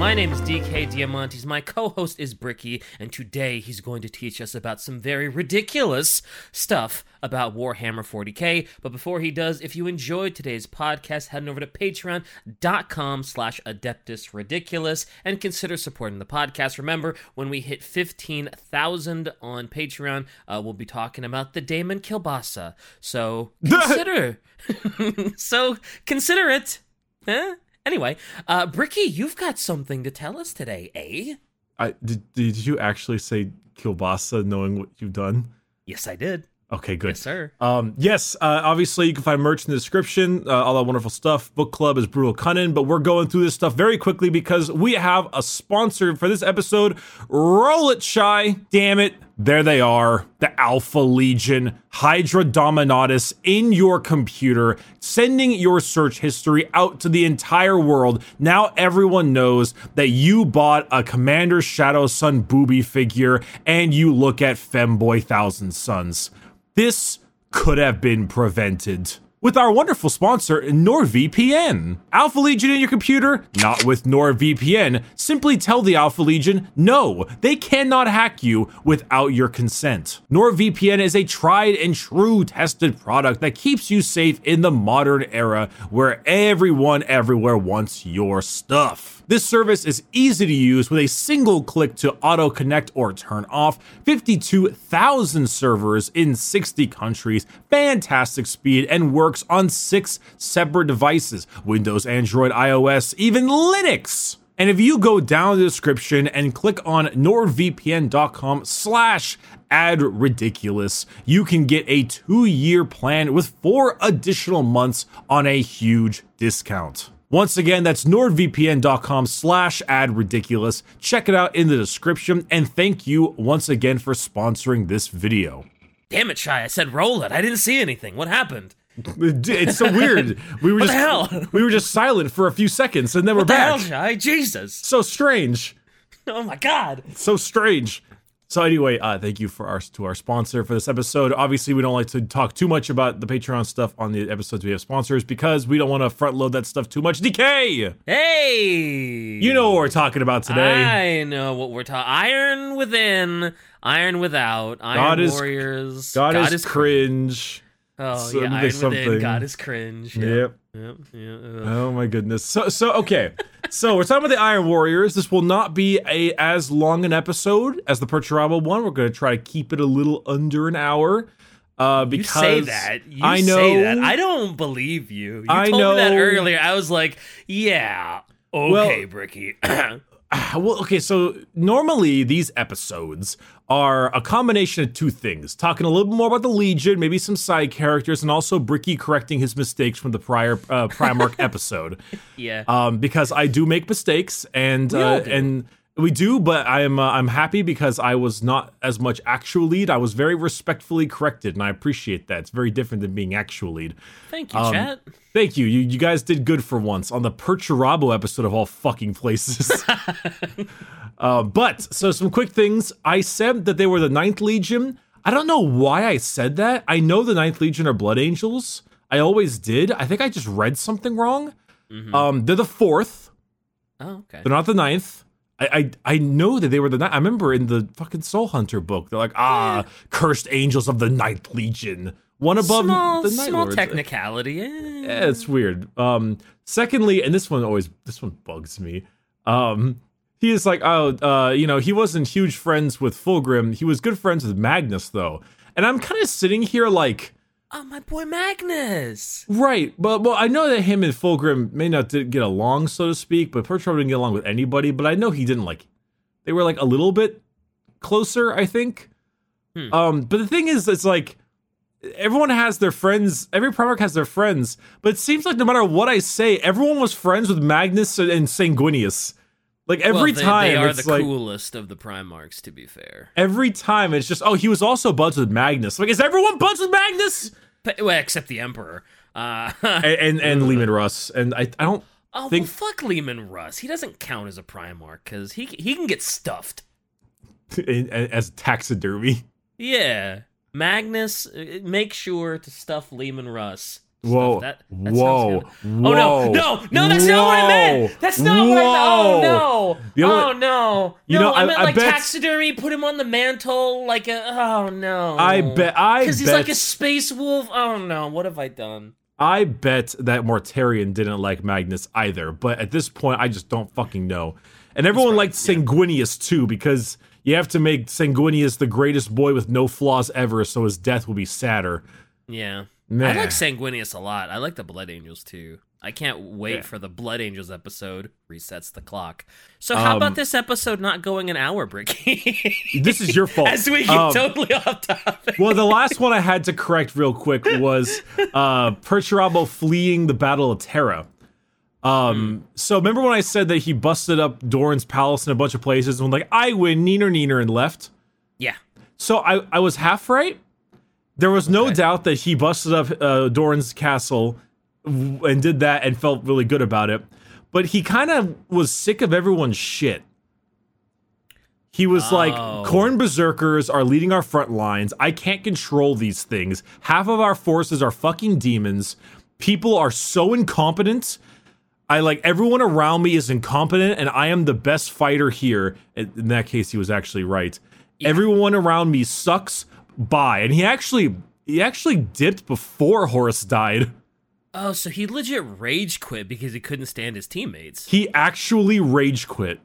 My name is DK Diamantes. My co host is Bricky, and today he's going to teach us about some very ridiculous stuff about Warhammer 40k. But before he does, if you enjoyed today's podcast, head on over to patreon.com slash adeptus ridiculous and consider supporting the podcast. Remember, when we hit 15,000 on Patreon, uh, we'll be talking about the Damon Kielbasa. So consider. so consider it. Huh? Anyway, uh, Bricky, you've got something to tell us today, eh? I did. Did you actually say kielbasa, knowing what you've done? Yes, I did. Okay, good. Yes, sir. Um, yes, uh, obviously you can find merch in the description, uh, all that wonderful stuff. Book club is brutal cunning, but we're going through this stuff very quickly because we have a sponsor for this episode. Roll it, shy. Damn it. There they are, the Alpha Legion, Hydra Dominatus in your computer, sending your search history out to the entire world. Now everyone knows that you bought a Commander Shadowsun booby figure and you look at Femboy Thousand Suns. This could have been prevented with our wonderful sponsor, NordVPN. Alpha Legion in your computer? Not with NordVPN. Simply tell the Alpha Legion, no, they cannot hack you without your consent. NordVPN is a tried and true tested product that keeps you safe in the modern era where everyone everywhere wants your stuff. This service is easy to use with a single click to auto connect or turn off. 52,000 servers in 60 countries, fantastic speed, and works on six separate devices Windows, Android, iOS, even Linux. And if you go down the description and click on nordvpn.com slash add ridiculous, you can get a two year plan with four additional months on a huge discount. Once again, that's nordvpn.com slash add ridiculous. Check it out in the description. And thank you once again for sponsoring this video. Damn it, Shy. I said roll it. I didn't see anything. What happened? It's so weird. We were What just the hell? we were just silent for a few seconds and then we're What the hell, back. Shy? Jesus. So strange. Oh my god. So strange. So anyway, uh, thank you for our to our sponsor for this episode. Obviously, we don't like to talk too much about the Patreon stuff on the episodes we have sponsors because we don't want to front load that stuff too much. DK, Hey. you know what we're talking about today. I know what we're talking. Iron within, iron without. Iron God is- warriors. God, is cringe. Oh yeah, iron within. God is cringe. Yep. Yep. Yeah. ugh. Oh my goodness. So so okay. so we're talking about the Iron Warriors. This will not be a as long an episode as the Perturabo one. We're going to try to keep it a little under an hour. Uh, You because say that. You I know say that. I don't believe you. You I told me that earlier. I was like, yeah. Okay, Well- Bricky. Ah, well, okay, so normally these episodes are a combination of two things talking a little bit more about the Legion, maybe some side characters, and also Bricky correcting his mistakes from the prior uh, Primarch episode. yeah. Um, because I do make mistakes, and uh, and we do, but I'm uh, I'm happy because I was not as much actual lead. I was very respectfully corrected, and I appreciate that. It's very different than being actual lead. Thank you, um, chat. Thank you. You you guys did good for once on the Perturabo episode of all fucking places. uh, but so some quick things. I said that they were the Ninth Legion. I don't know why I said that. I know the Ninth Legion are Blood Angels. I always did. I think I just read something wrong. Mhm. Um, they're the fourth. oh, okay. They're not the ninth. I, I I know that they were the ninth. I remember in the fucking Soul Hunter book, they're like, ah, cursed angels of the Ninth Legion, one above small, the Night small Lords. technicality. eh. Yeah, it's weird. Um, secondly, and this one always this one bugs me. Um, he is like, oh, uh, you know, he wasn't huge friends with Fulgrim. He was good friends with Magnus, though. And I'm kind of sitting here like, Oh, my boy Magnus. right, but well, I know that him and Fulgrim may not get along, so to speak, but Pertro didn't get along with anybody. But I know he didn't like. They were like a little bit closer, I think. Hmm. Um, but the thing is, it's like everyone has their friends. Every Primarch has their friends, but it seems like no matter what I say, everyone was friends with Magnus and Sanguinius. Like every well, they, time, they are the like coolest of the Primarchs, to be fair. every time it's just oh he was also buds with Magnus. Like is everyone buds with Magnus? But, well, except the Emperor. Uh, And and, and Leman Russ and I I don't oh, think- well, fuck Leman Russ. He doesn't count as a Primarch because he he can get stuffed. as taxidermy. Yeah, Magnus, uh, make sure to stuff Leman Russ Whoa. That, that Whoa. good. Oh no, Whoa. no, no! That's not what I meant. That's not what I meant. Oh no! Know oh no! You no, know, I, I- meant I like bet- taxidermy. Put him on the mantle, like a. Oh no! I bet. I Because he's bet. like a space wolf. Oh no! What have I done? I bet that Mortarion didn't like Magnus either, but at this point, I just don't fucking know. And everyone liked Sanguinius too, because you have to make Sanguinius the greatest boy with no flaws ever, so his death will be sadder. Yeah. Nah. I like Sanguinius a lot. I like the Blood Angels too. I can't wait Yeah. for the Blood Angels episode. Resets the clock. So how Um, about this episode not going an hour, Bricky? This is your fault. As we get Um, totally off topic. well, the last one I had to correct real quick was uh, Perturabo fleeing the Battle of Terra. Um, so remember when I said that he busted up Dorn's palace in a bunch of places and was like, I win, neener neener, and left? Yeah. So I, I was half right. There was no Okay. doubt that he busted up uh, Dorn's castle and did that and felt really good about it. But he kind of was sick of everyone's shit. He was Oh. like, Khorne Berserkers are leading our front lines. I can't control these things. Half of our forces are fucking demons. People are so incompetent. I like everyone around me is incompetent, and I am the best fighter here. In in that case, he was actually right. Everyone around me sucks. Bye. And he actually he actually dipped before Horus died. Oh, so he legit rage quit because he couldn't stand his teammates. He actually rage quit.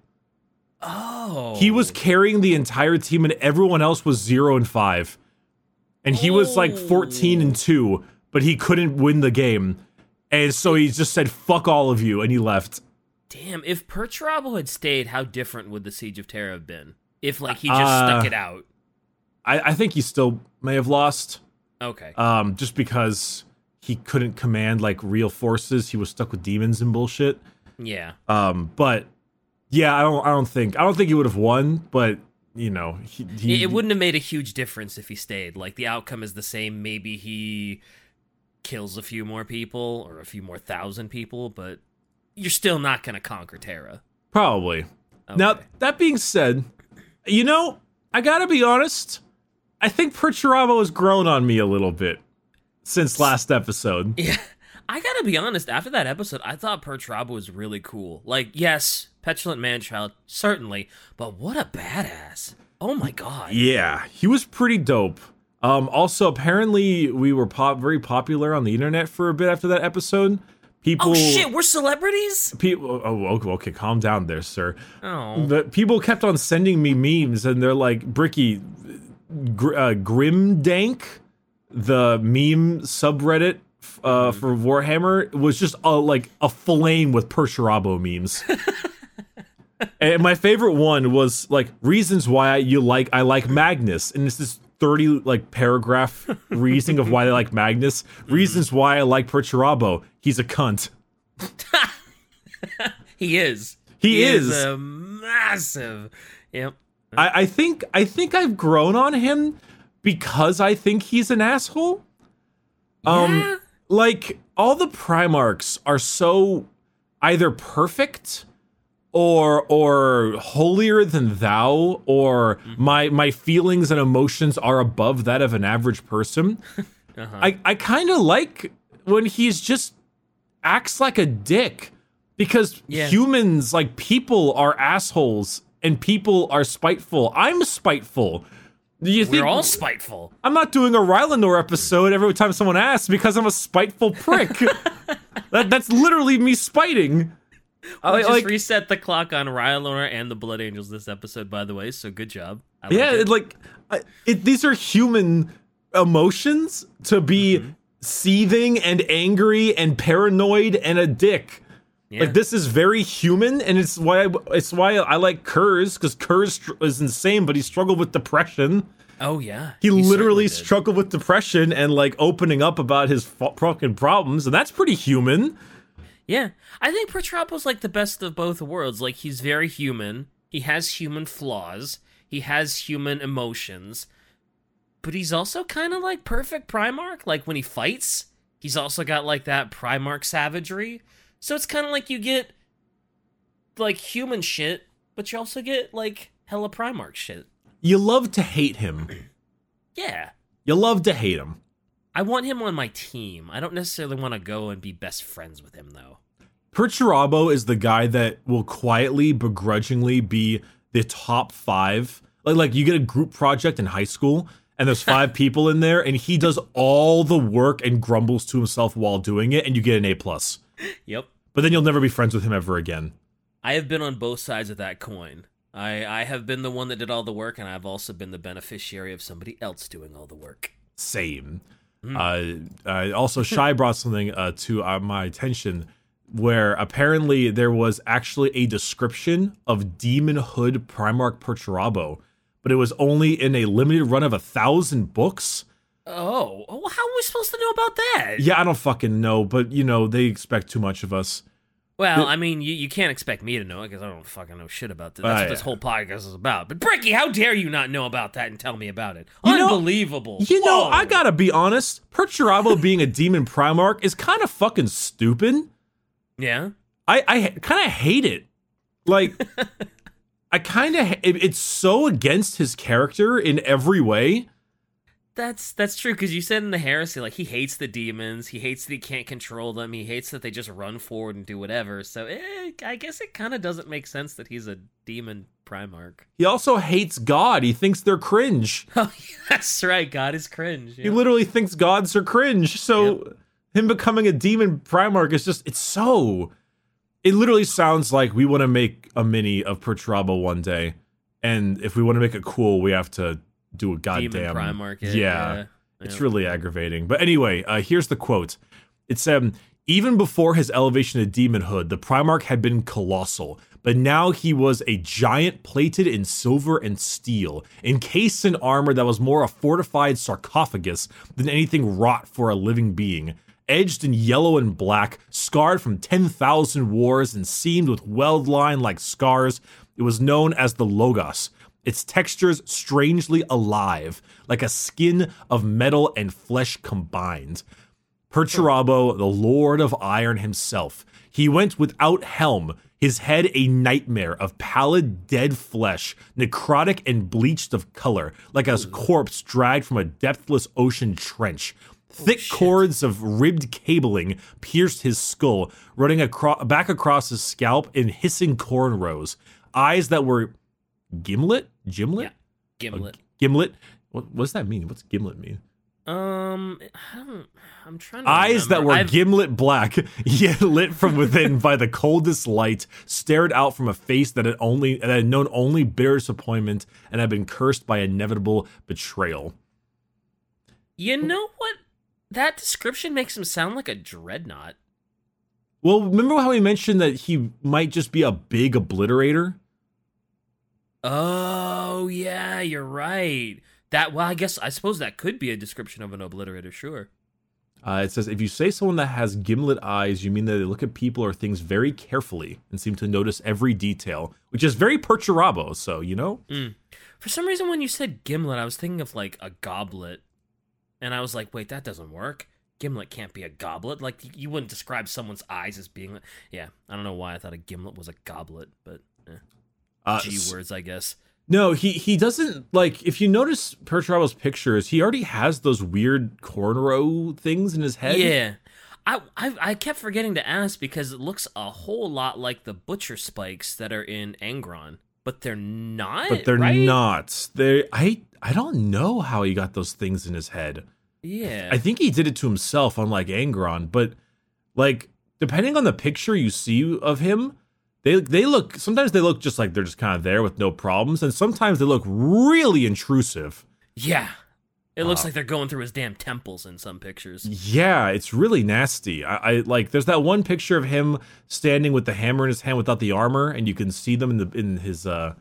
Oh. He was carrying the entire team, and everyone else was zero and five. And he was like fourteen and two, but he couldn't win the game. And so he just said, "Fuck all of you," and he left. Damn, if Perturabo had stayed, how different would the Siege of Terra have been? If like he just Uh, stuck it out. I, I think he still may have lost. Okay. um, just because he couldn't command like real forces. He was stuck with demons and bullshit. yeah. Um, but yeah, I don't, I don't think, I don't think he would have won. But you know, he, he It, wouldn't have made a huge difference if he stayed. Like the outcome is the same. Maybe he kills a few more people or a few more thousand people, but you're still not going to conquer Terra. probably. Now that being said, you know, I gotta be honest. I think Perturabo has grown on me a little bit since last episode. Yeah. I gotta be honest, after that episode, I thought Perturabo was really cool. Like, yes, petulant manchild, certainly, but what a badass. Oh my god. Yeah, he was pretty dope. Um, also, apparently, we were pop- very popular on the internet for a bit after that episode. People, Oh shit, we're celebrities? people. Oh, okay, okay, calm down there, sir. Oh. But people kept on sending me memes, and they're like, "Bricky, gr- uh, Grimdank, the meme subreddit uh, Mm-hmm. for Warhammer, was just uh, like a flame with Perturabo memes." and my favorite one was like reasons why you like I like Magnus, and it's this thirty like paragraph reasoning of why they like Magnus. Reasons why I like Perturabo. He's a cunt. He is. He is. a massive. Yep. I, I think I think I've grown on him because I think he's an asshole. Um Yeah. like all the Primarchs are so either perfect or or holier than thou or my my feelings and emotions are above that of an average person. Uh-huh. I, I kind of like when he's just acts like a dick because Yeah. humans like people are assholes and people are spiteful. I'm spiteful. Do you think We're all spiteful. I'm not doing a Rylanor episode every time someone asks because I'm a spiteful prick? that that's literally me spiting. I, We just like reset the clock on Rylor and the Blood Angels this episode, by the way. So good job. Like yeah, it. it, like I, it, these are human emotions to be Mm-hmm. seething and angry and paranoid and a dick. Yeah. Like this is very human, and it's why I, it's why I like Curze because Curze is insane, but he struggled with depression. Oh yeah. He, literally struggled with depression and like opening up about his fu- fucking problems, and that's pretty human. Yeah, I think Pertrapo's like the best of both worlds. Like he's very human. He has human flaws. He has human emotions. But he's also kind of like perfect Primarch. Like when he fights, he's also got like that Primarch savagery. So it's kind of like you get like human shit, but you also get like hella Primarch shit. You love to hate him. Yeah. You love to hate him. I want him on my team. I don't necessarily want to go and be best friends with him though. Perturabo is the guy that will quietly, begrudgingly be the top five. Like, like you get a group project in high school, and there's five people in there, and he does all the work and grumbles to himself while doing it, and you get an A plus. Yep. But then you'll never be friends with him ever again. I have been on both sides of that coin. I I have been the one that did all the work, and I've also been the beneficiary of somebody else doing all the work. Same. Uh, uh, also, Shy brought something uh, to uh, my attention where apparently there was actually a description of Demon Hood Primarch Perturabo, but it was only in a limited run of a thousand books. Oh, oh, how are we supposed to know about that? Yeah, I don't fucking know, but you know, they expect too much of us. Well, I mean, you, you can't expect me to know it because I don't fucking know shit about this. That's Ah, what this yeah. whole podcast is about. But Bricky, how dare you not know about that and tell me about it? You know- Unbelievable. You know, I gotta be honest, Perturabo being a demon Primarch is kind of fucking stupid. yeah. I I kind of hate it. Like I kind of it, it's so against his character in every way. That's that's true because you said in the heresy like he hates the demons, he hates that he can't control them, he hates that they just run forward and do whatever. So eh, I guess it kind of doesn't make sense that he's a demon Primarch. He also hates God. He thinks they're cringe. Oh, that's right. God is cringe. He literally thinks gods are cringe. So him becoming a demon Primarch is just it's so it literally sounds like we want to make a mini of Perturabo one day. And if we want to make it cool, we have to do a goddamn Primarch. it, yeah. yeah. It's Yeah. really aggravating. But anyway, uh, here's the quote. It's um even before his elevation to demonhood, the Primarch had been colossal, but now he was a giant plated in silver and steel, encased in armor that was more a fortified sarcophagus than anything wrought for a living being. Edged in yellow and black, scarred from 10,000 wars and seamed with weld line like scars, it was known as the Logos, its textures strangely alive, like a skin of metal and flesh combined. Perturabo, the Lord of Iron himself, he went without helm, his head a nightmare of pallid, dead flesh, necrotic and bleached of color, like a corpse dragged from a depthless ocean trench. Thick cords of ribbed cabling pierced his skull, running acro- back across his scalp in hissing cornrows. Eyes that were gimlet? Gimlet? Yeah. Gimlet. Gimlet? What, what does that mean? What's gimlet mean? Um, I don't, I'm trying to Eyes that were I've- gimlet black, yet lit from within by the coldest light, stared out from a face that had only that had known only bitter disappointment and had been cursed by inevitable betrayal. You know what? That description makes him sound like a dreadnought. Well, remember how we mentioned that he might just be a big obliterator? Oh yeah, you're right. That well, I guess I suppose that could be a description of an obliterator. Sure. Uh, it says if you say someone that has gimlet eyes, you mean that they look at people or things very carefully and seem to notice every detail, which is very Perturabo. So you know, For some reason, when you said gimlet, I was thinking of like a goblet, and I was like, wait, that doesn't work. Gimlet can't be a goblet. Like you- you wouldn't describe someone's eyes as being. Yeah, I don't know why I thought a gimlet was a goblet, but eh. Uh, G words, I guess. No, he he doesn't like. If you notice Perturabo's pictures, he already has those weird cornrow things in his head. Yeah. I, I I kept forgetting to ask because it looks a whole lot like the butcher spikes that are in Angron, but they're not. but they're right? not. They I I don't know how he got those things in his head. Yeah. I think he did it to himself, unlike Angron. But like, depending on the picture you see of him, they they look sometimes they look just like they're just kind of there with no problems, and sometimes they look really intrusive. yeah. It looks Uh, like they're going through his damn temples in some pictures. Yeah, it's really nasty. I, I like. There's that one picture of him standing with the hammer in his hand without the armor, and you can see them in the in his uh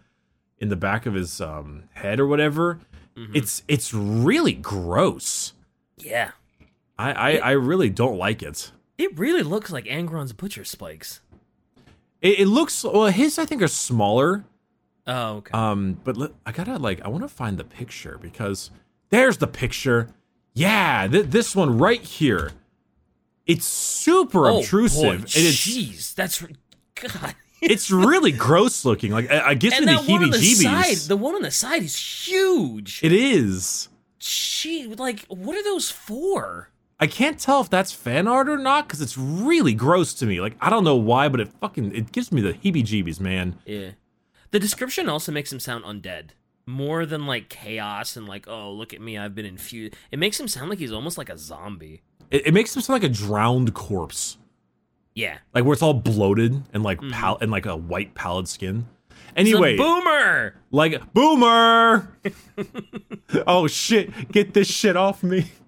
in the back of his um head or whatever. Mhm. It's it's really gross. Yeah. I, I I really don't like it. It really looks like Angron's butcher spikes. It, it looks well. His I think are smaller. Oh, okay. Um, but let, I gotta like I want to find the picture because there's the picture. Yeah, th- this one right here. It's super oh, obtrusive. boy, it's jeez, that's God. it's really gross looking. Like I, I guess and the on the side, heebie-jeebies. the one on the side is huge. It is. Gee, like, what are those for? I can't tell if that's fan art or not because it's really gross to me. Like I don't know why, but it fucking it gives me the heebie-jeebies, man. Yeah. The description also makes him sound undead. More than like chaos and like, oh, look at me, I've been infused. It makes him sound like he's almost like a zombie. It, it makes him sound like a drowned corpse, Yeah. like where it's all bloated and like Mm-hmm. pal- and like a white pallid skin. Anyway, boomer. like boomer. oh shit! Get this shit off me.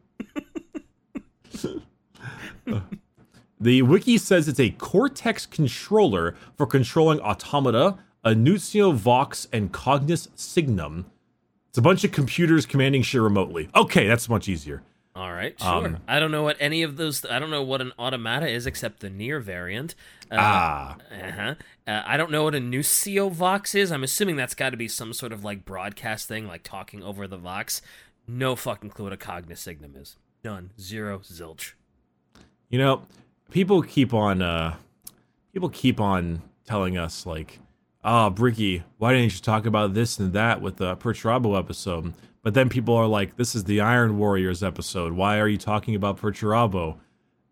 the wiki says it's a Cortex controller for controlling automata, Annucio Vox, and Cognis Signum. It's a bunch of computers commanding shit remotely. Okay, that's much easier. All right, sure. Um, I don't know what any of those. I don't know what an automata is except the NieR variant. Uh, Ah, Uh-huh. Uh, I don't know what a Nucio Vox is. I'm assuming that's got to be some sort of like broadcast thing, like talking over the Vox. No fucking clue what a Cognisignum is. None. Zero. Zilch. you know, people keep on, uh, people keep on telling us like, "Ah, Bricky, why didn't you talk about this and that with the Perturabo episode?" But then people are like, "This is the Iron Warriors episode. Why are you talking about Perturabo?"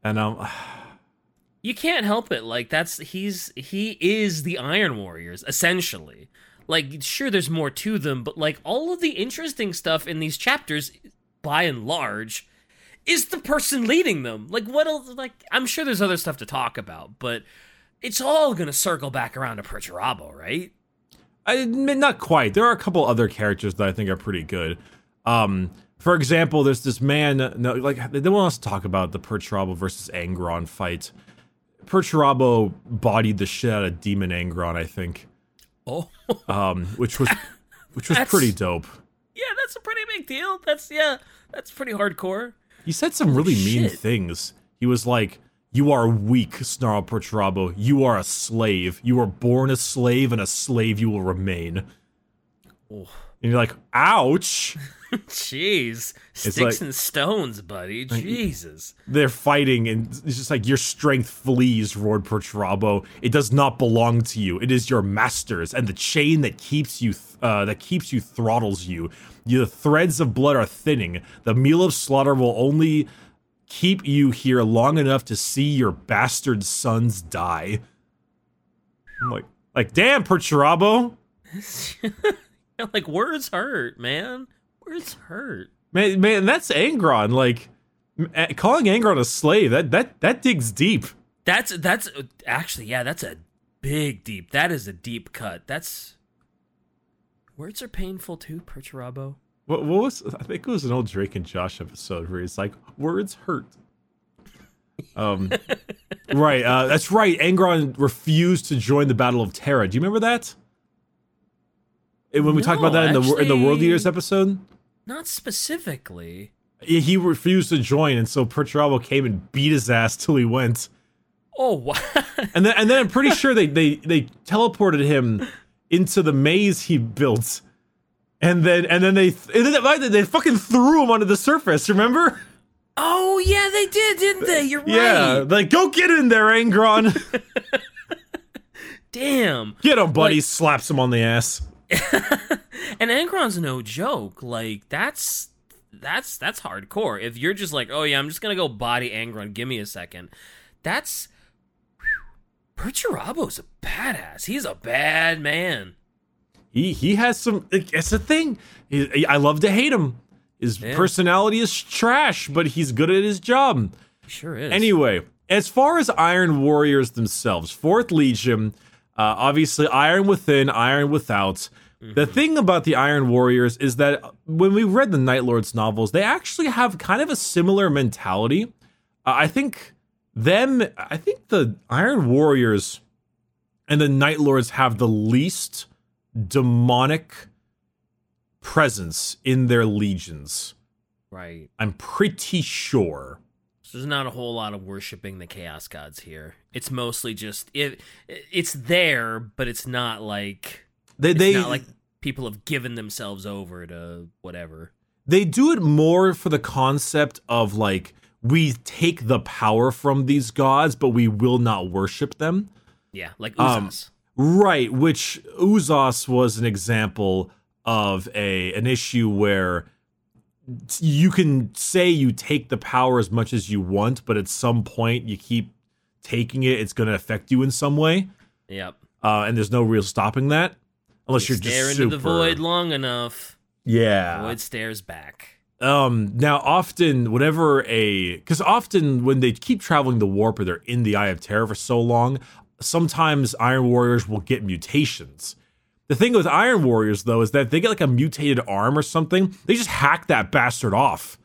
And um, You can't help it. Like that's he's he is the Iron Warriors essentially. Like sure, there's more to them, but like all of the interesting stuff in these chapters, by and large, is the person leading them. Like what else? Like I'm sure there's other stuff to talk about, but it's all gonna circle back around to Perturabo, right? I admit not quite. There are a couple other characters that I think are pretty good. Um, for example, there's this man. No, like they want us to talk about the Perturabo versus Angron fight. Perturabo bodied the shit out of Demon Angron, I think, Oh, um, which was which was That's- pretty dope. yeah, that's a pretty big deal. That's yeah, that's pretty hardcore. He said some really mean things. He was like, "You are weak, Snarl Perturabo. You are a slave. You were born a slave, and a slave you will remain." Oh. And you're like, "Ouch." Jeez, sticks like- and stones, buddy. Jesus. they're fighting and it's just like your strength flees roared perturabo. It does not belong to you. It is your master's and the chain that keeps you th- uh, that keeps you throttles you. You- the threads of blood are thinning. The meal of slaughter will only keep you here long enough to see your bastard sons die. I'm like like damn perturabo like words hurt, man. Words hurt. man man that's angron like calling angron a slave that that that digs deep That's that's actually yeah, that's a big deep. That is a deep cut. That's words are painful too, Perturabo. What, what was I think it was an old Drake and Josh episode where he's like, "Words hurt." Um, right. Uh, that's right. Angron refused to join the Battle of Terra. Do you remember that? When we talked about that in the in the World actually- Eaters episode, Not specifically. he refused to join, and so Perturabo came and beat his ass till he went. Oh wow. And then and then I'm pretty sure they they they teleported him into the maze he built. And then and then they and then they, fucking threw him onto the surface. Remember? oh yeah, they did, didn't they? You're Yeah, right. like go get in there, Angron. Damn. get him, buddy. Slaps him on the ass. And Angron's no joke. Like that's that's that's hardcore. If you're just like, oh yeah, I'm just gonna go body Angron, give me a second. That's Perturabo's a badass. He's a bad man. He he has some. It's a thing. He, I love to hate him. His Yeah. personality is trash, but he's good at his job. He sure is. Anyway, as far as Iron Warriors themselves, Fourth Legion, uh, obviously Iron Within, Iron Without. The thing about the Iron Warriors is that when we read the Night Lords novels, they actually have kind of a similar mentality. Uh, I think them, I think the Iron Warriors and the Night Lords have the least demonic presence in their legions. right. I'm pretty sure. There's not a whole lot of worshiping the chaos gods here. It's mostly just it. It's there, but it's not like They it's they not like people have given themselves over to whatever. they do it more for the concept of like we take the power from these gods, but we will not worship them. Yeah, like Um, Right, which Uzas was an example of a an issue where you can say you take the power as much as you want, but at some point you keep taking it, it's going to affect you in some way, Yep. uh, and there's no real stopping that unless You you're stare just into super. the void long enough, Yeah. void stares back. Um. Now, often, whenever a because often when they keep traveling the warp or they're in the Eye of Terror for so long, sometimes Iron Warriors will get mutations. The thing with Iron Warriors though is that if they get like a mutated arm or something, they just hack that bastard off.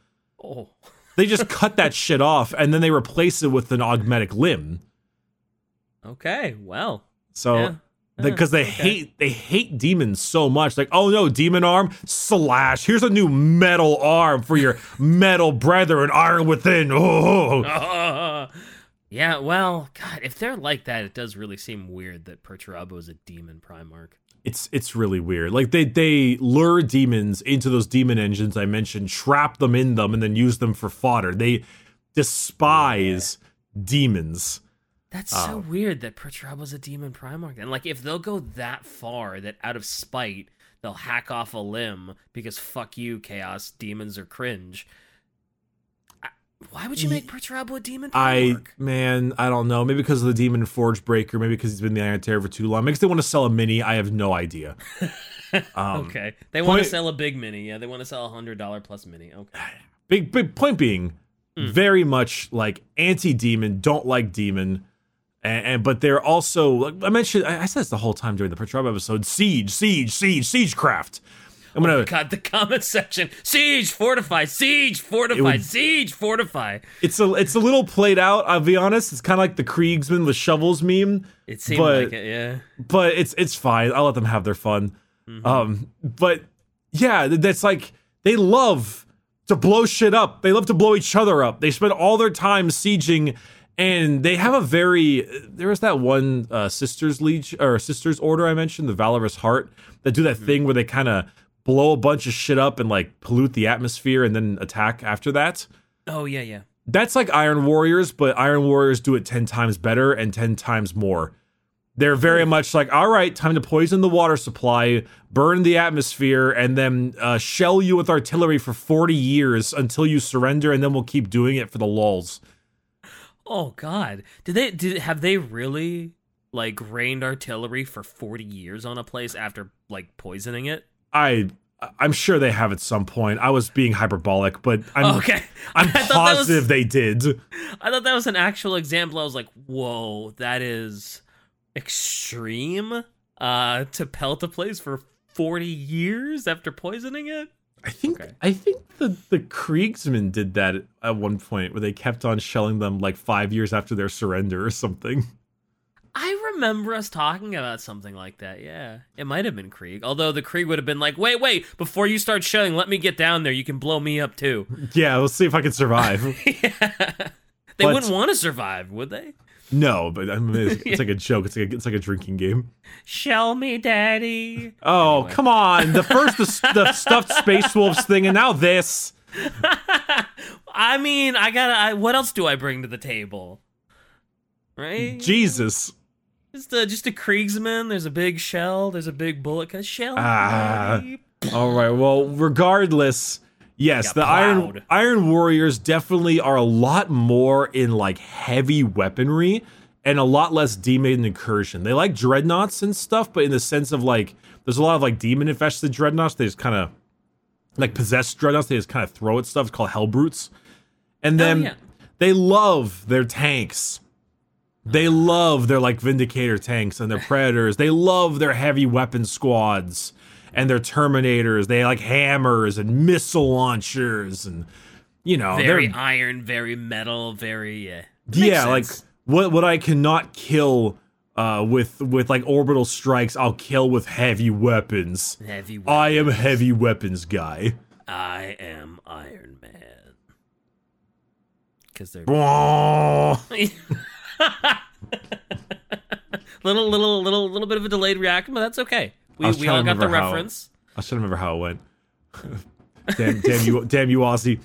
Oh. They just cut that shit off and then they replace it with an augmetic limb. Okay. Well. So Yeah. because uh-huh, they okay. hate they hate demons so much like oh no demon arm slash here's a new metal arm for your metal brethren iron within oh yeah. Well, God, if they're like that, it does really seem weird that Perturabo is a demon Primarch. It's it's really weird like they they lure demons into those demon engines i mentioned trap them in them and then use them for fodder they despise demons That's Oh. so weird that Perturabo's a demon Primarch. And like, if they'll go that far, that out of spite they'll hack off a limb because fuck you, Chaos demons are cringe. Why would you make Perturabo a demon I Primarch? man, I don't know. Maybe because of the demon forge breaker. Maybe because he's been the Iron Terror for too long. Maybe they want to sell a mini. I have no idea. Um, okay, they want to sell a big mini. Yeah, they want to sell a hundred dollar plus mini. Okay. Big big point being, Hmm. very much like anti demon. Don't like demon. And, and but they're also like I mentioned. I, I said this the whole time during the Perturabo episode. Siege, siege, siege, siegecraft. I'm gonna. God, the comment section: siege, fortify, siege, fortify, would- siege, fortify. It's a it's a little played out. I'll be honest. It's kind of like the Kriegsman with shovels meme. It seemed But- like it. Yeah. but it's it's fine. I'll let them have their fun. Mm-hmm. Um, but yeah, that's like they love to blow shit up. They love to blow each other up. They spend all their time sieging, and they have a very. There was that one uh, sisters legion or sisters order I mentioned, the Valorous Heart, that do that Mm-hmm. thing where they kind of blow a bunch of shit up and like pollute the atmosphere and then attack after that. Oh yeah, yeah. That's like Iron Warriors, but Iron Warriors do it 10 times better and 10 times more. They're very much like, all right, time to poison the water supply, burn the atmosphere, and then uh, shell you with artillery for 40 years until you surrender, and then we'll keep doing it for the lulls. Oh God, did they? Did have they really like rained artillery for forty years on a place after like poisoning it? I. I'm sure they have at some point. I was being hyperbolic, but I'm okay, I'm I thought that was- positive they did. I thought that was an actual example. I was like, whoa, that is extreme. Uh, to pelt a place for forty years after poisoning it. I think Okay. I think the the Kriegsmen did that at one point where they kept on shelling them like five years after their surrender or something. I remember us talking about something like that. Yeah, it might have been Krieg. Although the Krieg would have been like, "Wait, wait! Before you start shelling, let me get down there. You can blow me up too." Yeah, let's see if I can survive. yeah. They But- wouldn't want to survive, would they? no, but I mean, it's, it's like a joke. It's like a, it's like a drinking game. Shell me, daddy. Oh Anyway. come on! The first the, the stuffed space wolves thing, and now this. I mean, I gotta. I, what else do I bring to the table? Right? Jesus. Just a just a Kriegsman. There's a big shell. There's a big bullet. Cause shell. Ah. All right. Well, regardless, yes, the Iron plowed. Iron Warriors definitely are a lot more in like heavy weaponry and a lot less demon incursion. They like dreadnoughts and stuff, but in the sense of like there's a lot of like demon infested dreadnoughts. They just kind of like possessed dreadnoughts. They just kind of throw at stuff. It's called Hellbrutes. And then Oh, yeah. they love their tanks. They love their like Vindicator tanks and their Predators. They love their heavy weapon squads and their Terminators. They like hammers and missile launchers and you know Very iron, very metal, very yeah. yeah like what what I cannot kill uh, with with like orbital strikes, I'll kill with heavy weapons. heavy. Weapons. I am heavy weapons guy. I am Iron Man. Because they're. little, little, little, little bit of a delayed reaction, but that's okay. We, we all got the how- reference. I should remember how it went. damn, damn you, damn you, Aussie.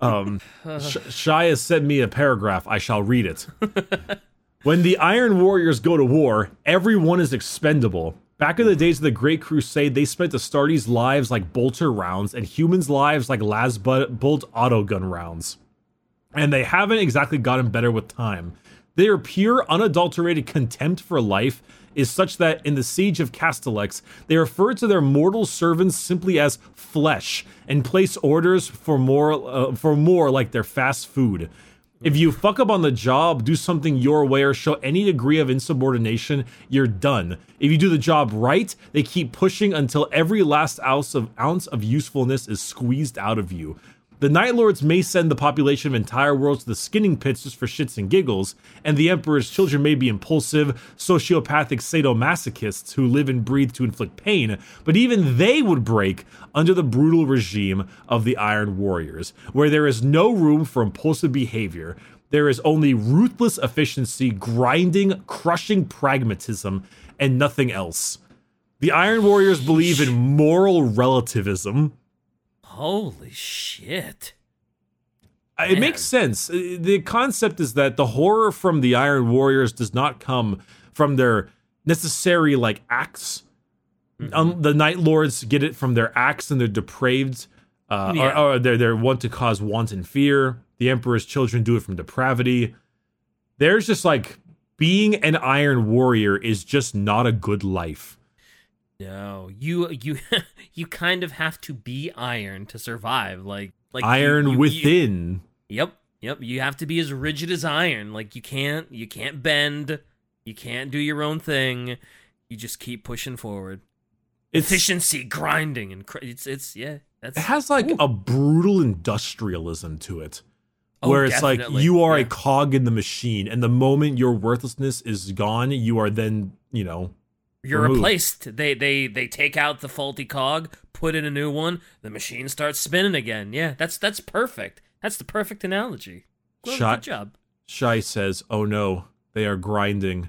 Um, Sh- Shai has sent me a paragraph. I shall read it. when the Iron Warriors go to war, everyone is expendable. Back in the days of the Great Crusade, they spent Astartes' lives like bolter rounds and humans' lives like Lasbolt autogun rounds. And they haven't exactly gotten better with time. Their pure, unadulterated contempt for life is such that in the Siege of Castellax, they refer to their mortal servants simply as flesh and place orders for more, uh, for more like their fast food. If you fuck up on the job, do something your way, or show any degree of insubordination, you're done. If you do the job right, they keep pushing until every last ounce of ounce of usefulness is squeezed out of you. The Night Lords may send the population of entire worlds to the skinning pits just for shits and giggles, and the Emperor's children may be impulsive, sociopathic sadomasochists who live and breathe to inflict pain, but even they would break under the brutal regime of the Iron Warriors, where there is no room for impulsive behavior. There is only ruthless efficiency, grinding, crushing pragmatism, and nothing else. The Iron Warriors believe in moral relativism Holy shit. It makes sense. Uh, The concept is that the horror from the Iron Warriors does not come from their necessary like acts. Um, the Night Lords get it from their acts and their depraved, uh, Yeah. or, or they're they're want to cause wanton fear. The Emperor's children do it from depravity. There's just like being an Iron Warrior is just not a good life. No, you you you kind of have to be iron to survive. Like like iron you- you- within. Yep, yep. You have to be as rigid as iron. Like you can't you can't bend. You can't do your own thing. You just keep pushing forward. it's Efficiency, grinding, and cr- it's it's yeah. That's it has like Ooh. a brutal industrialism to it. Oh, where it's like you are a cog in the machine and the moment your worthlessness is gone you are then you know You're removed. replaced. They they they take out the faulty cog, put in a new one. The machine starts spinning again. Yeah, that's that's perfect. That's the perfect analogy. Well, Shot- Good job. Shai says oh no they are grinding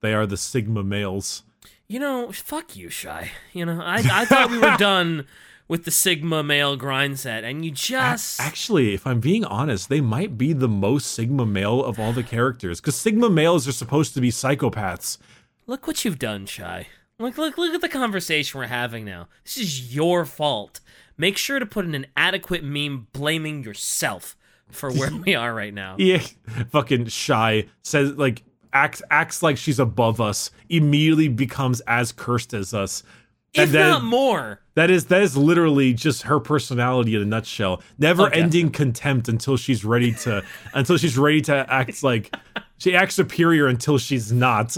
they are the sigma males You know, fuck you, shy. You know, I I thought we were done with the Sigma male grind set, and you just actually if i'm being honest they might be the most sigma male of all the characters because sigma males are supposed to be psychopaths look what you've done, shy. Look look look at the conversation we're having now. This is your fault. Make sure to put in an adequate meme blaming yourself for where we are right now. yeah fucking shy says like acts acts like she's above us immediately becomes as cursed as us If And then- not more. That is that is literally just her personality in a nutshell. Never ending contempt until she's ready to until she's ready to act like she acts superior until she's not.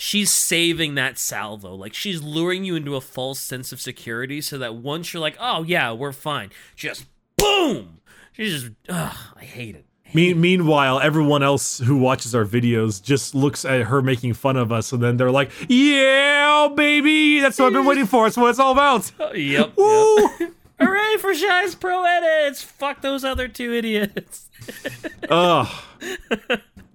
She's saving that salvo. Like she's luring you into a false sense of security so that once you're like, oh yeah, we're fine, just boom. She's just, ugh, I hate it. Me- meanwhile, everyone else who watches our videos just looks at her making fun of us, and then they're like, "Yeah, baby, that's what I've been waiting for. That's what it's all about." Oh, yep. Woo! yep. Hooray for Shy's pro edits! Fuck those other two idiots. Ugh.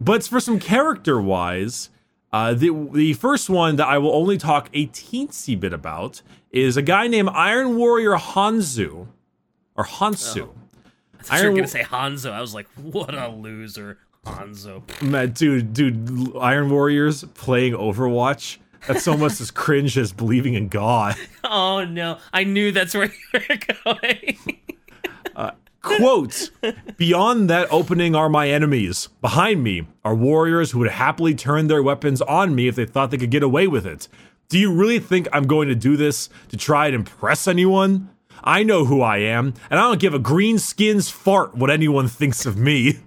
but for some character wise, uh, the the first one that I will only talk a teensy bit about is a guy named Iron Warrior Honsou, or Hansu. I thought you were gonna say Hanzo. I was like, what a loser, Hanzo. Man, dude, dude, Iron Warriors playing Overwatch. That's almost as cringe as believing in God. Oh no, I knew that's where you were going. Quote Beyond that opening are my enemies. Behind me are warriors who would happily turn their weapons on me if they thought they could get away with it. Do you really think I'm going to do this to try and impress anyone? I know who I am, and I don't give a green skin's fart what anyone thinks of me.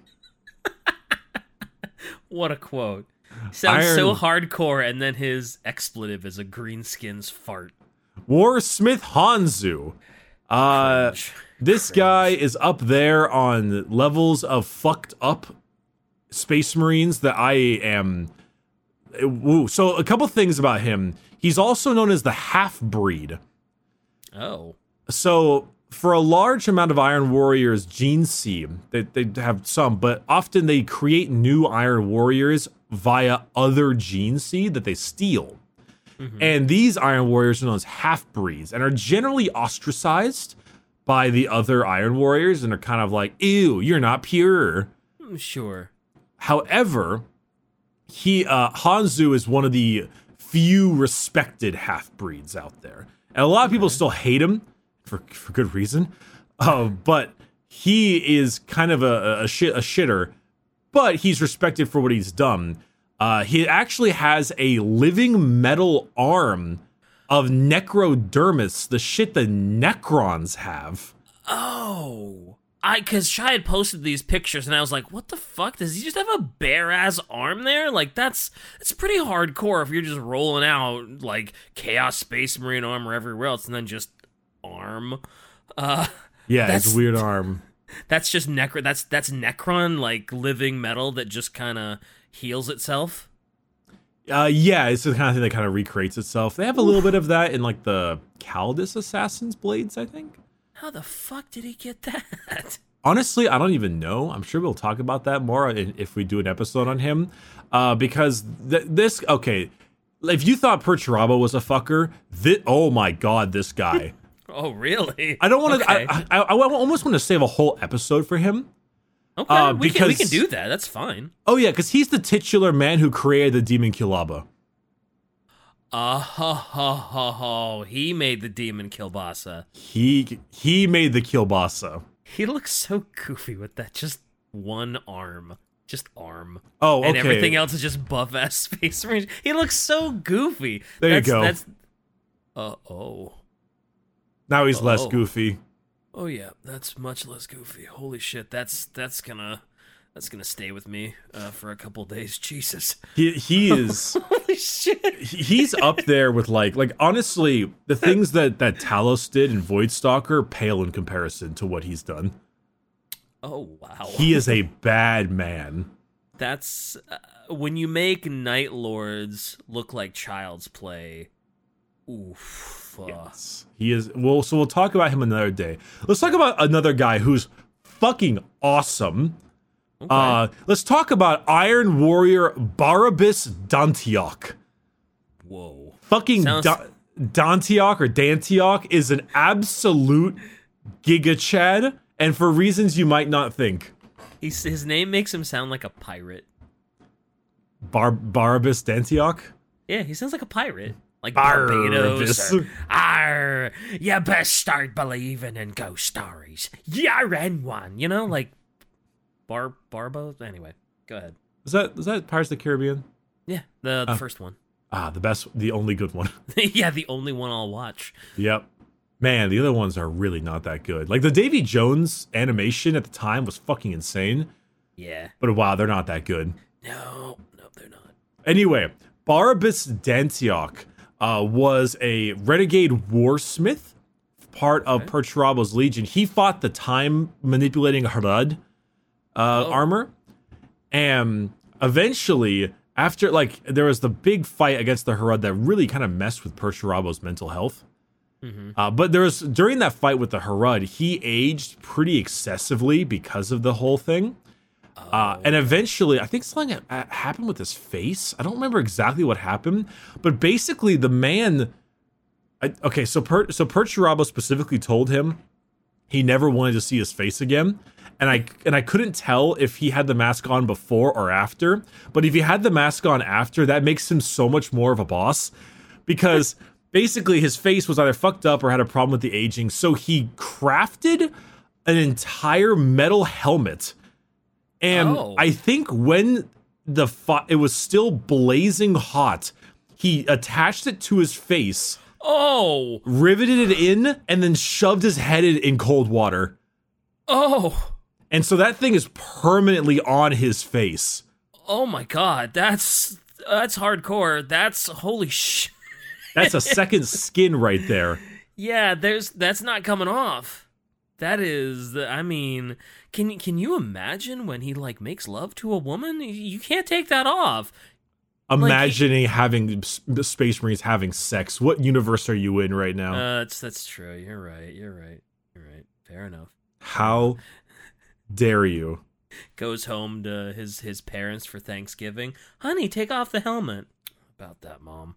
what a quote. Sounds so hardcore, and then his expletive is a greenskins fart. Warsmith Honsou. Uh, Cringe. this guy is up there on levels of fucked up space marines that I am. Woo. So a couple things about him. He's also known as the half breed. Oh. So for a large amount of Iron Warriors gene C, they, they have some, but often they create new Iron Warriors via other gene seed that they steal. And these Iron Warriors are known as half breeds and are generally ostracized by the other Iron Warriors and are kind of like, ew, you're not pure. Mm, Sure. However, he uh, Honsou is one of the few respected half breeds out there, and a lot of people still hate him for for good reason. Uh, but he is kind of a a, shit, a shitter, but he's respected for what he's done. Uh, he actually has a living metal arm of necrodermis, the shit the Necrons have. Oh. I because Shy had posted these pictures and I was like, what the fuck? Does he just have a bare ass arm there? Like that's it's pretty hardcore if you're just rolling out like Chaos Space Marine armor everywhere else and then just arm. Uh Yeah, it's weird arm. That's just Necron that's that's Necron like living metal that just kinda heals itself. Uh, yeah, it's the kind of thing that kind of recreates itself. They have a little bit of that in like the Callidus Assassin's blades, I think. How the fuck did he get that? Honestly, I don't even know. I'm sure we'll talk about that more if we do an episode on him. Uh, because th- this, okay, if you thought Perturabo was a fucker, this, oh my god, this guy. oh really? I don't want to. Okay. I, I, I, I almost want to save a whole episode for him. Okay, uh, we, because, can, we can do that. That's fine. Oh yeah, because he's the titular man who created the demon Kielbasa. Uh ho ho ho ho. He made the demon Kielbasa. He he made the Kielbasa. He looks so goofy with that just one arm. Just arm. Oh, okay. And everything else is just buff ass space range. He looks so goofy. There that's, you go. That's uh oh. Now he's Uh-oh. less goofy. Oh yeah, that's much less goofy. Holy shit, that's that's gonna that's gonna stay with me uh, for a couple days. Jesus, he he is holy shit. He's up there with like like honestly the things that that Talos did in Voidstalker pale in comparison to what he's done. Oh wow, he is a bad man. That's uh, when you make Night Lords look like child's play. Oof. Yes. He is well, so we'll talk about him another day. Let's talk about another guy who's fucking awesome. Okay. Uh, let's talk about Iron Warrior Barabbas Dantiok. Whoa. Fucking Sounds... da- Dantiok or Dantiok is an absolute giga chad, and for reasons you might not think. He's, his name makes him sound like a pirate. Bar Barabbas Dantiok? Yeah, he sounds like a pirate like Barbados. Or, Arr, you best start believing in ghost stories. You're in one. You know, like Bar Barbo. Anyway, go ahead. Is that is that Pirates of the Caribbean? Yeah, the the uh, first one. Ah, the best, the only good one. yeah, the only one I'll watch. Yep. Man, the other ones are really not that good. Like the Davy Jones animation at the time was fucking insane. Yeah. But wow, they're not that good. No, no, they're not. Anyway, Barabbas Dantiok uh, was a renegade warsmith, part of okay. Perturabo's legion. He fought the time manipulating Hrud uh, oh. armor, and eventually, after like there was the big fight against the Hrud that really kind of messed with Perturabo's mental health. Mm-hmm. Uh, but there was during that fight with the Hrud, he aged pretty excessively because of the whole thing. Uh, and eventually, I think something happened with his face. I don't remember exactly what happened, but basically, the man. I, okay, so per, so Perturabo specifically told him he never wanted to see his face again, and I and I couldn't tell if he had the mask on before or after. But if he had the mask on after, that makes him so much more of a boss, because basically his face was either fucked up or had a problem with the aging. So he crafted an entire metal helmet and oh. I think when the fi- it was still blazing hot, he attached it to his face. Oh, riveted it in, and then shoved his head in, in cold water. Oh, and so that thing is permanently on his face. Oh my god, that's that's hardcore. That's holy shit. That's a second skin right there. Yeah, there's that's not coming off. That is, I mean, can can you imagine when he like makes love to a woman? You can't take that off. Imagining like, having the Space Marines having sex. What universe are you in right now? Uh, that's that's true. You're right. You're right. You're right. Fair enough. How dare you? Goes home to his his parents for Thanksgiving. Honey, take off the helmet. About that, mom.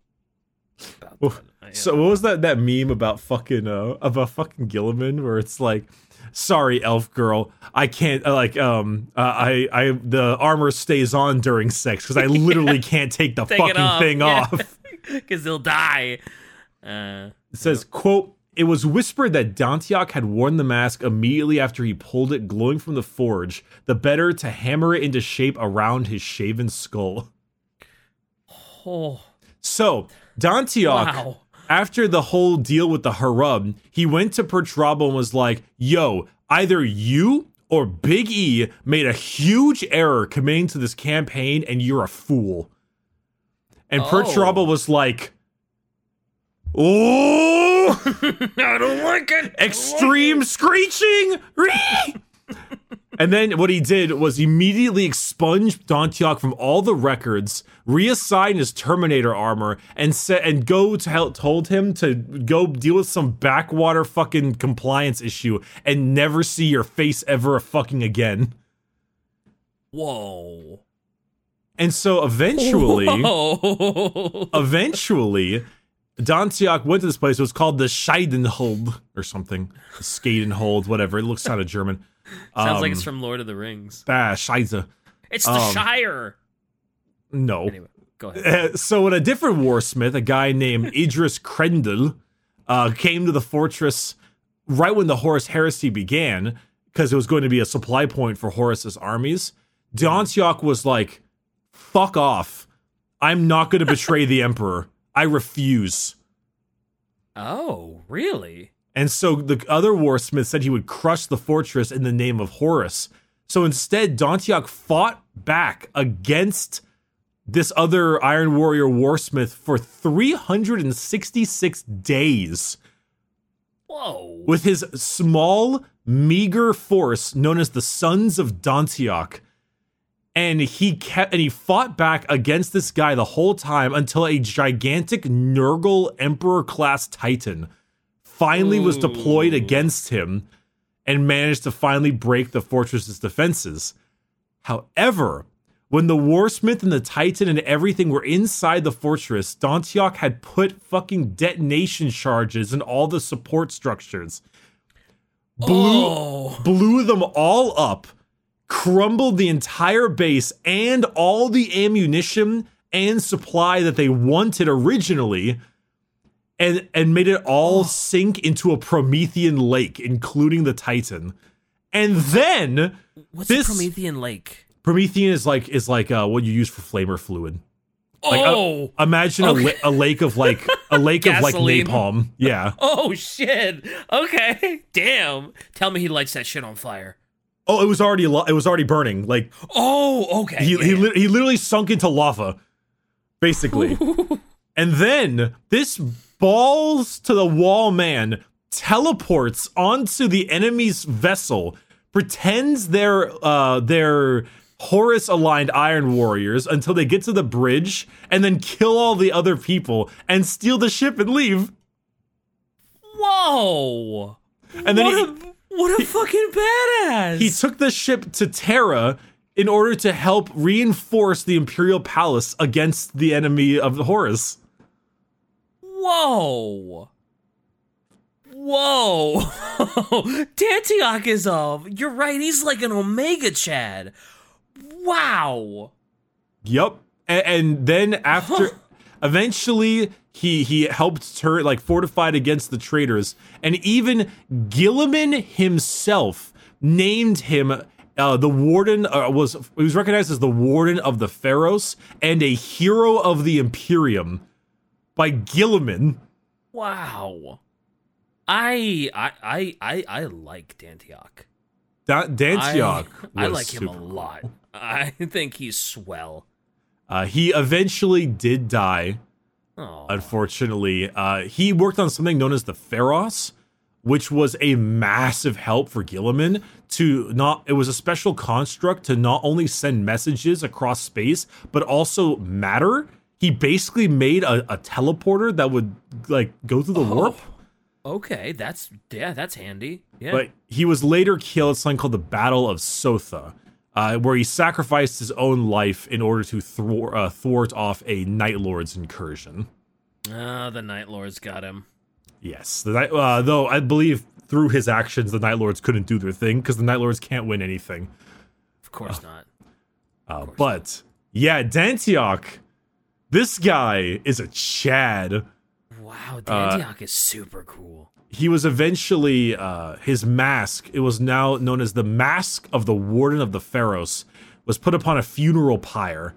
So what was that that meme about fucking uh about fucking Guilliman where it's like sorry elf girl i can't uh, like um uh, i i the armor stays on during sex because i literally yeah. can't take the take fucking thing yeah. off because they'll die. Uh, It says, quote, it was whispered that Dantiok had worn the mask immediately after he pulled it glowing from the forge, the better to hammer it into shape around his shaven skull. oh, So, Dantiok, wow. after the whole deal with the Hrud, he went to Perturabo and was like, yo, either you or Big E made a huge error committing to this campaign and you're a fool. And Oh. Perturabo was like, oh, I don't like it. extreme screeching. And then what he did was immediately expunge Dantiok from all the records, reassign his Terminator armor, and set and go to help told him to go deal with some backwater fucking compliance issue and never see your face ever fucking again. Whoa. And so eventually, Whoa. eventually, Dantiok went to this place. It was called the Scheidenhold or something. Skadenhold, whatever. It looks kind of German. Sounds like Um, it's from Lord of the Rings. Ah, Scheisse. It's the um, Shire. No. Anyway, go ahead. Uh, so in a different warsmith, a guy named Idriss Krendl, uh, came to the fortress right when the Horus heresy began, because it was going to be a supply point for Horus's armies, Dantiok was like, fuck off. I'm not going to betray the Emperor. I refuse. Oh, really? And so the other warsmith said he would crush the fortress in the name of Horus. So instead, Dantiok fought back against this other Iron Warrior warsmith for 366 days Whoa. with his small, meager force known as the Sons of Dantiok. And he kept and he fought back against this guy the whole time until a gigantic Nurgle Emperor class Titan finally was deployed hmm. against him and managed to finally break the fortress's defenses. However, when the Warsmith and the Titan and everything were inside the fortress, Dantiok had put fucking detonation charges in all the support structures. Blew, Oh. blew them all up, crumbled the entire base and all the ammunition and supply that they wanted originally, and and made it all sink into a Promethean lake, including the Titan. And then What's this- Promethean Lake? Promethean is like is like uh, what you use for flamer fluid. Like, uh, oh. Imagine a, Okay. la- a lake of like a lake of like napalm. Yeah. oh shit. Okay. Damn. Tell me he lights that shit on fire. Oh, it was already lo- it was already burning. Like Oh, okay. he he, li- he literally sunk into lava, basically. and then this balls to the wall man teleports onto the enemy's vessel, pretends they're uh they're Horus aligned Iron Warriors until they get to the bridge and then kill all the other people and steal the ship and leave. Whoa. And then what, he, a, what a fucking badass. he took the ship to Terra in order to help reinforce the Imperial Palace against the enemy of the Horus. Whoa. Whoa. Dantiok is a. You're right, he's like an Omega Chad. Wow. Yep. And, and then after, eventually, he he helped her like fortified against the traitors, and even Guilliman himself named him. Uh, the warden uh, was he was recognized as the warden of the Pharos and a hero of the Imperium by Guilliman. Wow. I I I I, I like Dantiok. Da- Dantiok. I, I like him a lot. cool. I think he's swell. Uh, he eventually did die. Oh. unfortunately. Uh, he worked on something known as the Pharos, which was a massive help for Guilliman to not, it was a special construct to not only send messages across space, but also matter. He basically made a, a teleporter that would like go through the warp. Okay, that's yeah, that's handy. Yeah. But he was later killed at something called the Battle of Sotha, uh, where he sacrificed his own life in order to thwart, uh, thwart off a Night Lord's incursion. Ah, the Night Lords got him. Yes, the Night, uh, though I believe through his actions, the Night Lords couldn't do their thing because the Night Lords can't win anything. Of course not. Uh, but yeah, Dantiok, This guy is a Chad. Wow, Dantiok is super cool. He was eventually uh, his mask. It was now known as the Mask of the Warden of the Pharos. Was put upon a funeral pyre.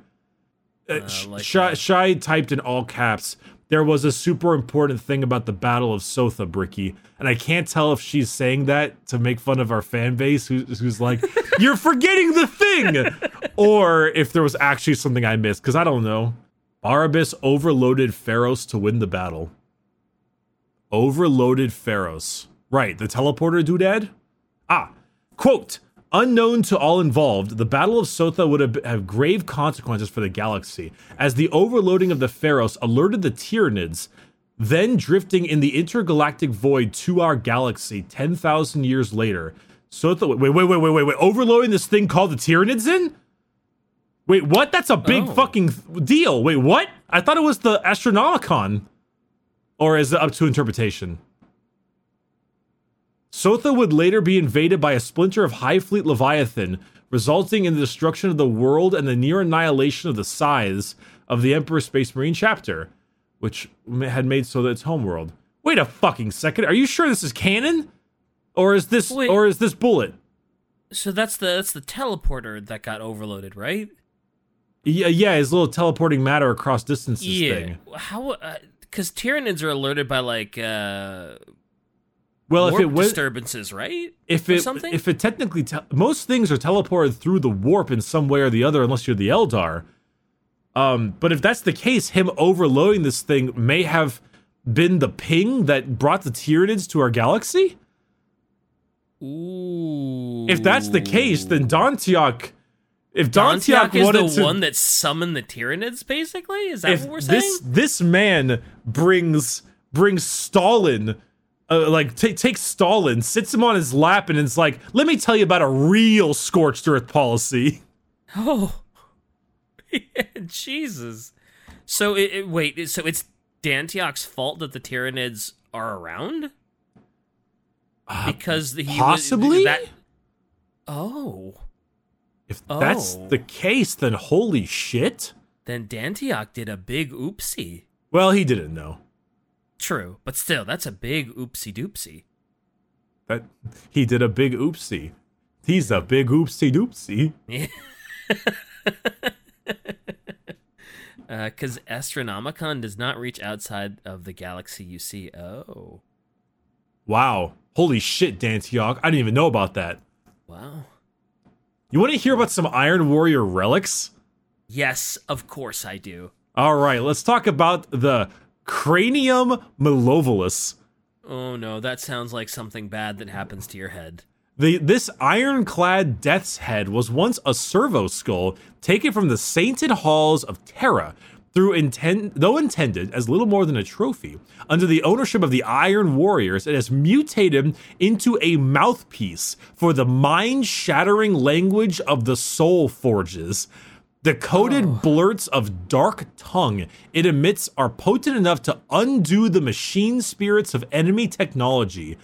Uh, like Shai. Shai typed in all caps. There was a super important thing about the Battle of Sotha, Bricky, and I can't tell if she's saying that to make fun of our fan base, who's, who's like, "You're forgetting the thing," or if there was actually something I missed, because I don't know. Barabbas overloaded Pharos to win the battle. Overloaded Pharos. Right, the teleporter doodad? Ah, quote, unknown to all involved, the Battle of Sotha would have, have grave consequences for the galaxy, as the overloading of the Pharos alerted the Tyranids, then drifting in the intergalactic void to our galaxy 10,000 years later. Sotha, wait, wait, wait, wait, wait, wait, overloading this thing called the Tyranids in? Wait, what? That's a big Oh. fucking deal. Wait, what? I thought it was the Astronomicon. Or is it up to interpretation? Sotha would later be invaded by a splinter of Hive Fleet Leviathan, resulting in the destruction of the world and the near annihilation of the Scythes of the Emperor Space Marine chapter, which had made Sotha its homeworld. Wait a fucking second. Are you sure this is canon? Or is this Wait. or is this bullet? So that's the that's the teleporter that got overloaded, right? Yeah, yeah, his little teleporting matter across distances yeah. thing. How? Because Tyranids are alerted by like uh, Well, if it was disturbances, right? if it something? if it technically te- most things are teleported through the warp in some way or the other unless you're the Eldar. Um, but if that's the case, him overloading this thing may have been the ping that brought the Tyranids to our galaxy. Ooh. If that's the case, then Dantiok, if Dantiok is the to, one that summoned the Tyranids, basically. Is that what we're saying? this this man brings brings Stalin. Uh, like ta takes Stalin, sits him on his lap, and it's like, "Let me tell you about a real scorched earth policy." Oh, Jesus. So it, it- wait, so it's Dantiok's fault that the Tyranids are around because he was- possibly? that. Oh, If that's Oh. the case, then holy shit. then Dantiok did a big oopsie. Well, he didn't know True, but still, that's a big oopsie doopsie. that he did a big oopsie. He's a big oopsie doopsie. Because Uh, Astronomicon does not reach outside of the galaxy you see. Oh, Wow, holy shit, Dantiok! I didn't even know about that. wow. You want to hear about some Iron Warrior relics? Yes, of course I do. All right, let's talk about the Cranium Malevolus. Oh no, that sounds like something bad that happens to your head. The this ironclad death's head was once a servo skull taken from the sainted halls of Terra through intend though intended as little more than a trophy. Under the ownership of the Iron Warriors, it has mutated into a mouthpiece for the mind-shattering language of the Soul Forges. The coded oh. blurts of dark tongue it emits are potent enough to undo the machine spirits of enemy technology.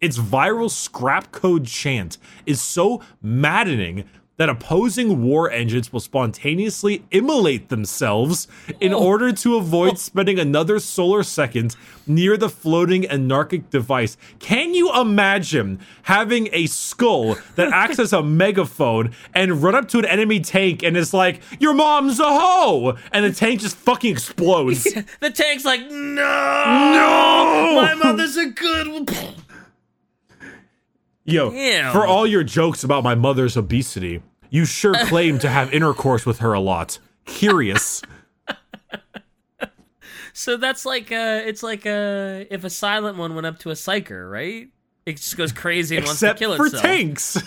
Its viral scrap code chant is so maddening that opposing war engines will spontaneously immolate themselves in oh. order to avoid spending another solar second near the floating anarchic device. Can you imagine having a skull that acts as a megaphone and run up to an enemy tank and is like, Your mom's a hoe! And the tank just fucking explodes. the tank's like, no, No! my mother's a good. Yo, Damn. for all your jokes about my mother's obesity, you sure claim to have intercourse with her a lot. Curious. So that's like, uh, it's like uh, if a silent one went up to a psyker, right? It just goes crazy and wants to kill for itself. tanks.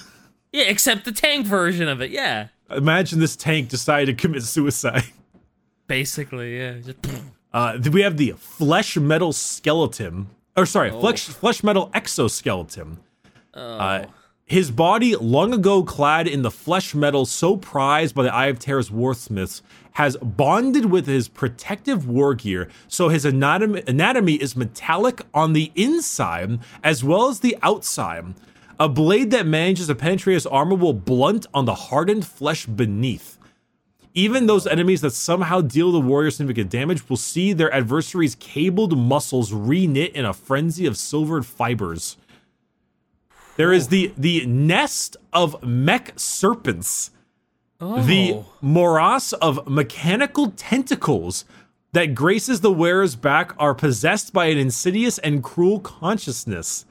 Yeah, except the tank version of it. Yeah, Imagine this tank decided to commit suicide. basically. Yeah. Just, Uh, we have the flesh metal skeleton. Or sorry, flesh flesh metal exoskeleton. Oh. Uh, his body, long ago clad in the flesh metal so prized by the Eye of Terror's Warpsmiths, has bonded with his protective war gear, so his anatomy, anatomy is metallic on the inside as well as the outside. A blade that manages to penetrate his armor will blunt on the hardened flesh beneath. Even those enemies that somehow deal the warrior significant damage will see their adversary's cabled muscles reknit in a frenzy of silvered fibers. There is the the nest of mech serpents, Oh. the morass of mechanical tentacles that graces the wearer's back are possessed by an insidious and cruel consciousness.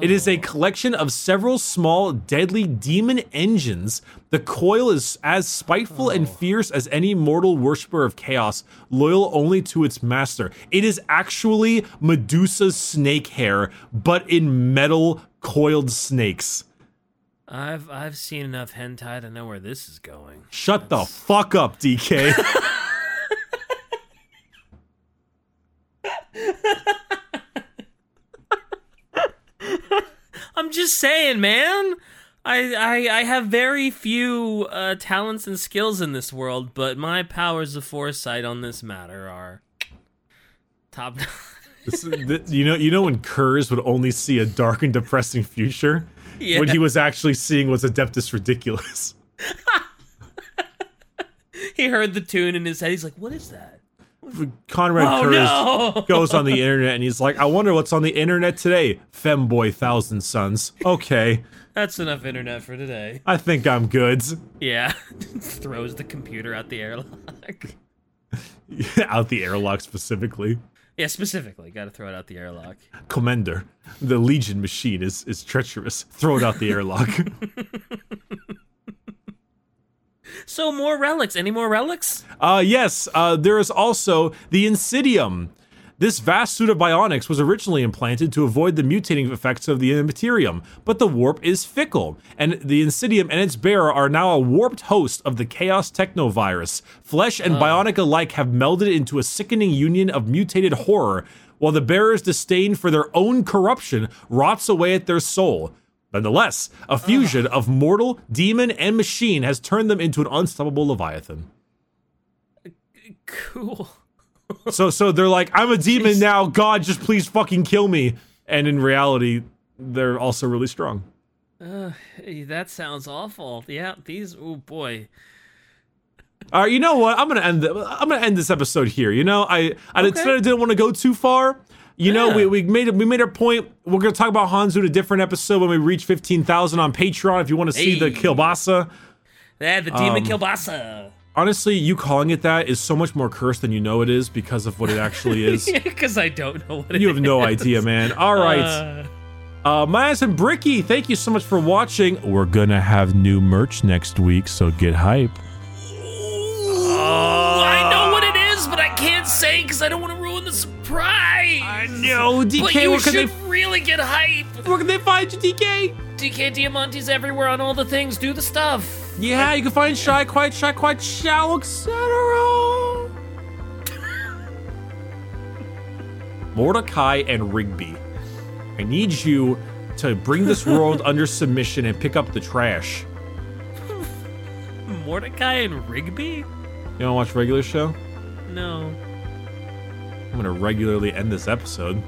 It is a oh. collection of several small, deadly demon engines. The coil is as spiteful and oh. fierce as any mortal worshiper of chaos, loyal only to its master. It is actually Medusa's snake hair, but in metal coiled snakes. I've I've seen enough hentai to know where this is going. Shut the fuck up, DK. I'm just saying, man. I I, I have very few uh, talents and skills in this world, but my powers of foresight on this matter are top. This- th- you know, you know when Curze would only see a dark and depressing future, Yeah. what he was actually seeing was Adeptus Ridiculous. he heard the tune in his head. He's like, "What is that?" Conrad Oh Curze no! goes on the internet and he's like, "I wonder what's on the internet today." Femboy Thousand Sons. Okay, That's enough internet for today. I think I'm good. Yeah, throws the computer out the airlock. Out the airlock specifically. Yeah, specifically, got to throw it out the airlock. Commander, the Legion machine is is treacherous. Throw it out the airlock. So more relics. Any more relics? Uh, yes, uh, there is also the Insidium. This vast suit of bionics was originally implanted to avoid the mutating effects of the Materium, but the warp is fickle, and the Insidium and its bearer are now a warped host of the Chaos Technovirus. Flesh and bionic alike have melded into a sickening union of mutated horror, while the bearer's disdain for their own corruption rots away at their soul. Nonetheless, a fusion of mortal, demon, and machine has turned them into an unstoppable Leviathan. Cool. So so they're like, I'm a demon now. God, just please fucking kill me. And in reality, they're also really strong. Uh, that sounds awful. Yeah, these. Oh boy. All right, you know what? I'm gonna end. The, I'm gonna end this episode here. You know, I I Okay. didn't, didn't want to go too far. You know, we, we made. We made our point. We're gonna talk about Honsou in a different episode when we reach fifteen thousand on Patreon. If you want to see the Hey. kielbasa. Yeah, the Um, demon kielbasa. Honestly, you calling it that is so much more cursed than you know it is because of what it actually is. Because I don't know what it you have no idea, man. All right. Uh, Uh, Miles and Bricky, thank you so much for watching. We're gonna have new merch next week, so get hype. I know what it is, but I can't say because I don't want to ruin the surprise. No, DK, But you where can, should they, really get hype. where can they find you, DK? DK Diamante's everywhere on all the things. Do the stuff. Yeah, you can find Shy Quiet, Shy Quiet, Shallow, etc. Mordecai and Rigby, I need you to bring this world under submission and pick up the trash. Mordecai and Rigby? You wanna watch regular show? No. I'm going to regularly end this episode.